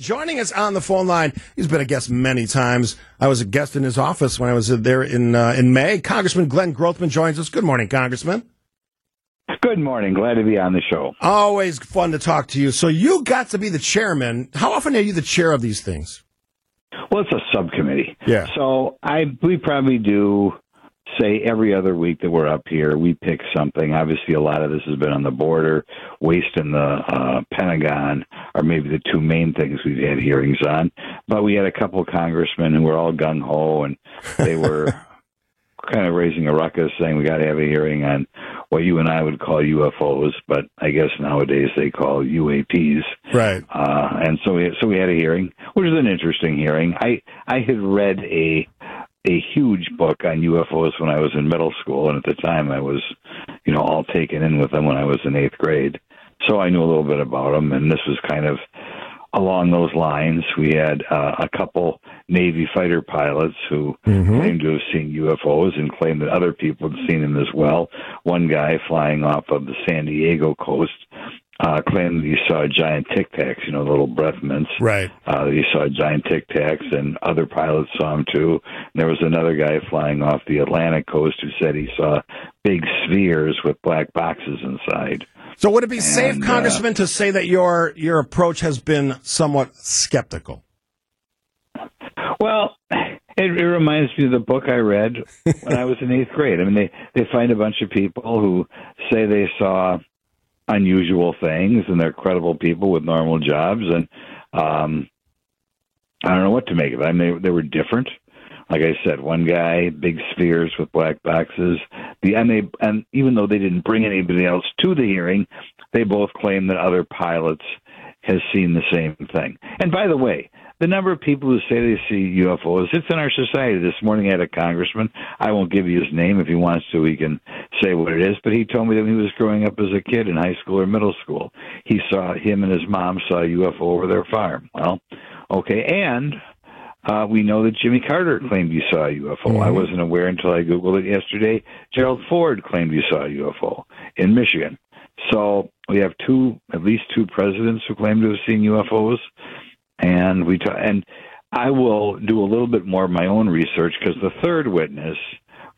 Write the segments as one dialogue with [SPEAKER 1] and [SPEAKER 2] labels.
[SPEAKER 1] joining us on the phone line. He's been a guest many times. I was a guest in his office when I was there in uh, in May. Congressman Glenn Grothman joins us. Good morning, Congressman.
[SPEAKER 2] Good morning. Glad to be on the show.
[SPEAKER 1] Always fun to talk to you. So you got to be the chairman. How often are you the chair of these things?
[SPEAKER 2] Well, it's a subcommittee.
[SPEAKER 1] Yeah.
[SPEAKER 2] So I we probably do say every other week that we're up here, we pick something. Obviously, a lot of this has been on the border, waste in the uh, Pentagon, or maybe the two main things we've had hearings on. But we had a couple of congressmen who were all gung ho, and they were kind of raising a ruckus, saying we got to have a hearing on what you and I would call UFOs, but I guess nowadays they call UAPs.
[SPEAKER 1] Right.
[SPEAKER 2] Uh, and so we so we had a hearing, which was an interesting hearing. I I had read a a huge book on UFOs when I was in middle school, and at the time I was, you know, all taken in with them when I was in eighth grade. So I knew a little bit about them, and this was kind of along those lines. We had uh, a couple Navy fighter pilots who
[SPEAKER 1] Mm-hmm.
[SPEAKER 2] claimed to have seen UFOs and claimed that other people had seen them as well. One guy flying off of the San Diego coast uh, claimed that he saw giant tic tacs, you know, little breath mints.
[SPEAKER 1] Right.
[SPEAKER 2] Uh, he saw giant tic tacs, and other pilots saw them too. And there was another guy flying off the Atlantic coast who said he saw big spheres with black boxes inside.
[SPEAKER 1] So would it be safe,
[SPEAKER 2] And, uh,
[SPEAKER 1] Congressman, to say that your your approach has been somewhat skeptical?
[SPEAKER 2] Well, it, it reminds me of the book I read when I was in eighth grade. I mean, they they find a bunch of people who say they saw unusual things, and they're credible people with normal jobs, and um, I don't know what to make of it. I mean, they, they were different. Like I said, one guy, big spheres with black boxes. The and they and even though they didn't bring anybody else to the hearing, they both claimed that other pilots has seen the same thing. And by the way, the number of people who say they see UFOs, it's in our society. This morning I had a congressman. I won't give you his name. If he wants to, he can say what it is. But he told me that when he was growing up as a kid in high school or middle school, he saw him and his mom saw a UFO over their farm. Well, okay. And uh, we know that Jimmy Carter claimed he saw a UFO. I wasn't aware until I Googled it yesterday. Gerald Ford claimed he saw a UFO in Michigan. So we have two, at least two presidents who claim to have seen UFOs, and we ta- and I will do a little bit more of my own research because the third witness,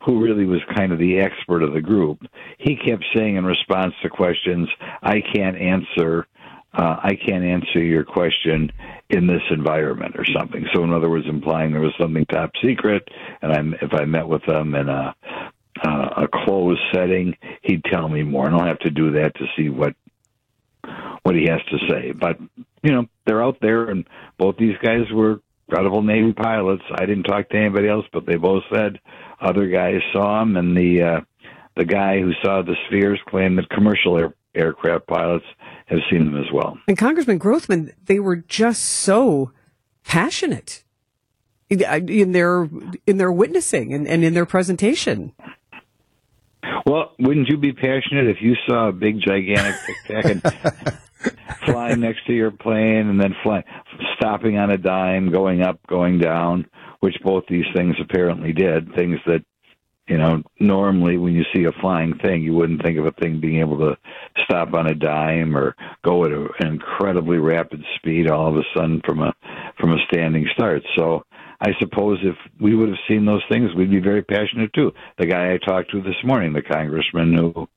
[SPEAKER 2] who really was kind of the expert of the group, he kept saying in response to questions, "I can't answer." Uh, I can't answer your question in this environment or something. So, in other words, implying there was something top secret, and I'm, if I met with them in a uh, a closed setting, he'd tell me more, and I'll have to do that to see what what he has to say. But you know, they're out there, and both these guys were credible Navy pilots. I didn't talk to anybody else, but they both said other guys saw him, and the uh, the guy who saw the spheres claimed that commercial air, aircraft pilots have seen them as well.
[SPEAKER 3] And Congressman Grothman, they were just so passionate in in their in their witnessing and, and in their presentation.
[SPEAKER 2] Well, wouldn't you be passionate if you saw a big, gigantic tic tac flying next to your plane and then flying, stopping on a dime, going up, going down, which both these things apparently did. Things that, you know, normally when you see a flying thing, you wouldn't think of a thing being able to stop on a dime or go at a, an incredibly rapid speed all of a sudden from a from a standing start. So I suppose if we would have seen those things, we'd be very passionate too. The guy I talked to this morning, the congressman who,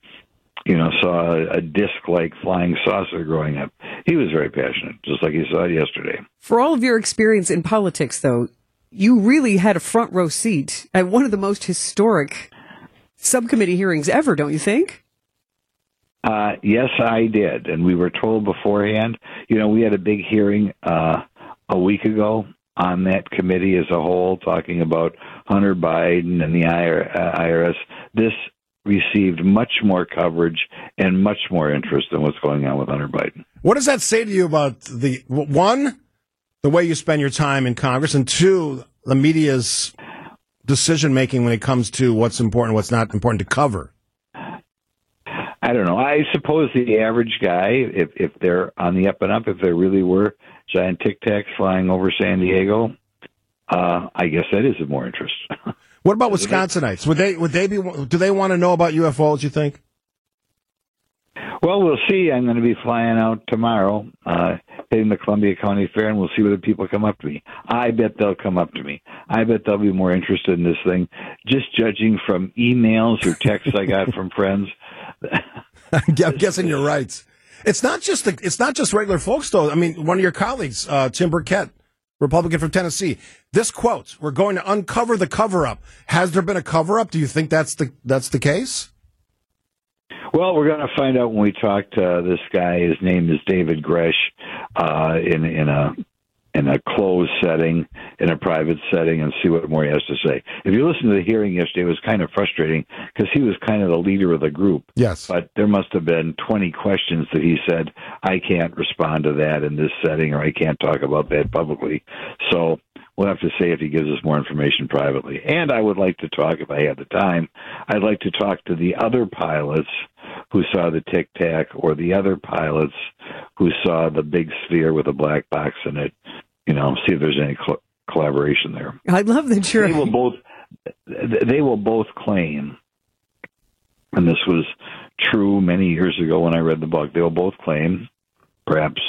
[SPEAKER 2] you know, saw a, a disc-like flying saucer growing up, he was very passionate, just like he saw it yesterday.
[SPEAKER 3] For all of your experience in politics, though, you really had a front row seat at one of the most historic subcommittee hearings ever, don't you think?
[SPEAKER 2] Uh, yes, I did, and we were told beforehand. You know, we had a big hearing uh, a week ago on that committee as a whole, talking about Hunter Biden and the IRS. This received much more coverage and much more interest than what's going on with Hunter Biden.
[SPEAKER 1] What does that say to you about the one, the way you spend your time in Congress, and two, the media's decision making when it comes to what's important, what's not important to cover?
[SPEAKER 2] I don't know. I suppose the average guy, if if they're on the up and up, if there really were giant tic tacs flying over San Diego, uh, I guess that is of more interest.
[SPEAKER 1] What about Wisconsinites? Would they would they be do they want to know about UFOs? You think?
[SPEAKER 2] Well, we'll see. I'm going to be flying out tomorrow, uh, hitting the Columbia County Fair, and we'll see whether people come up to me. I bet they'll come up to me. I bet they'll be more interested in this thing, just judging from emails or texts I got from friends.
[SPEAKER 1] I'm guessing you're right. It's not just the, it's not just regular folks though. I mean, one of your colleagues, uh, Tim Burchett, Republican from Tennessee. This quote: "We're going to uncover the cover up." Has there been a cover up? Do you think that's the that's the case?
[SPEAKER 2] Well, we're going to find out when we talk to this guy. His name is David Grusch. uh, in in a in a closed setting, in a private setting, and see what more he has to say. If you listen to the hearing yesterday, it was kind of frustrating because he was kind of the leader of the group.
[SPEAKER 1] Yes.
[SPEAKER 2] But there must have been 20 questions that he said, I can't respond to that in this setting, or I can't talk about that publicly. So we'll have to see if he gives us more information privately. And I would like to talk, if I had the time, I'd like to talk to the other pilots who saw the tic tac or the other pilots who saw the big sphere with a black box in it you know, see if there's any cl- collaboration there.
[SPEAKER 3] I love that you're.
[SPEAKER 2] They will both. They will both claim, and this was true many years ago when I read the book. They will both claim, perhaps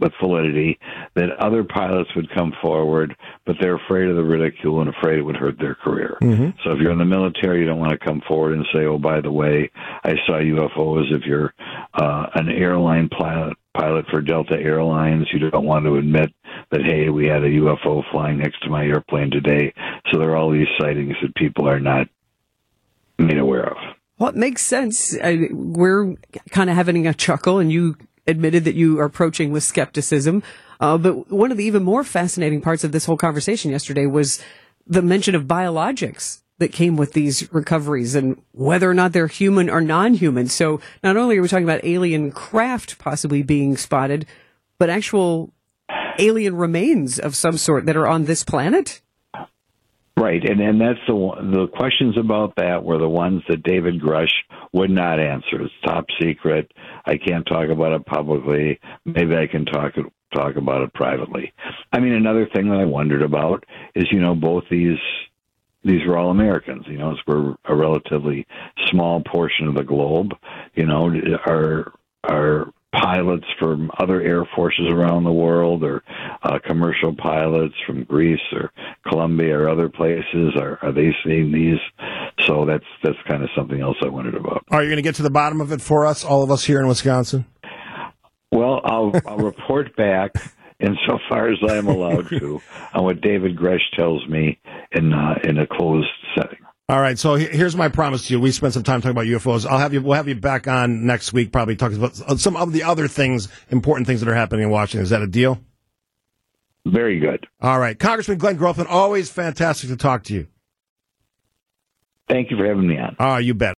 [SPEAKER 2] with validity, that other pilots would come forward, but they're afraid of the ridicule and afraid it would hurt their career.
[SPEAKER 1] Mm-hmm.
[SPEAKER 2] So if you're in the military, you don't want to come forward and say, "Oh, by the way, I saw UFOs." If you're uh, an airline pilot, pilot for Delta Airlines, you don't want to admit that hey, we had a UFO flying next to my airplane today. So there are all these sightings that people are not made aware of.
[SPEAKER 3] Well, it makes sense. I, we're kind of having a chuckle, and you admitted that you are approaching with skepticism. Uh, but one of the even more fascinating parts of this whole conversation yesterday was the mention of biologics that came with these recoveries and whether or not they're human or non-human. So not only are we talking about alien craft possibly being spotted, but actual alien remains of some sort that are on this planet?
[SPEAKER 2] Right, and and that's the the questions about that were the ones that David Grusch would not answer. It's top secret. I can't talk about it publicly. Maybe I can talk talk about it privately. I mean, another thing that I wondered about is, you know, both these these were all Americans. You know, we're a relatively small portion of the globe. You know, are are pilots from other air forces around the world or uh, commercial pilots from Greece or Colombia or other places. Are, are they seeing these? So that's that's kind of something else I wondered about.
[SPEAKER 1] Are you going to get to the bottom of it for us all of us here in Wisconsin?
[SPEAKER 2] Well I'll I'll report back insofar as I'm allowed to on what David Grusch tells me in uh, in a closed setting
[SPEAKER 1] all right, so here's my promise to you. We spent some time talking about UFOs. I'll have you. We'll have you back on next week, probably talking about some of the other things, important things that are happening in Washington. Is that a deal?
[SPEAKER 2] Very good.
[SPEAKER 1] All right, Congressman Glenn Grothman, always fantastic to talk to you.
[SPEAKER 2] Thank you for having me on.
[SPEAKER 1] Ah, you bet.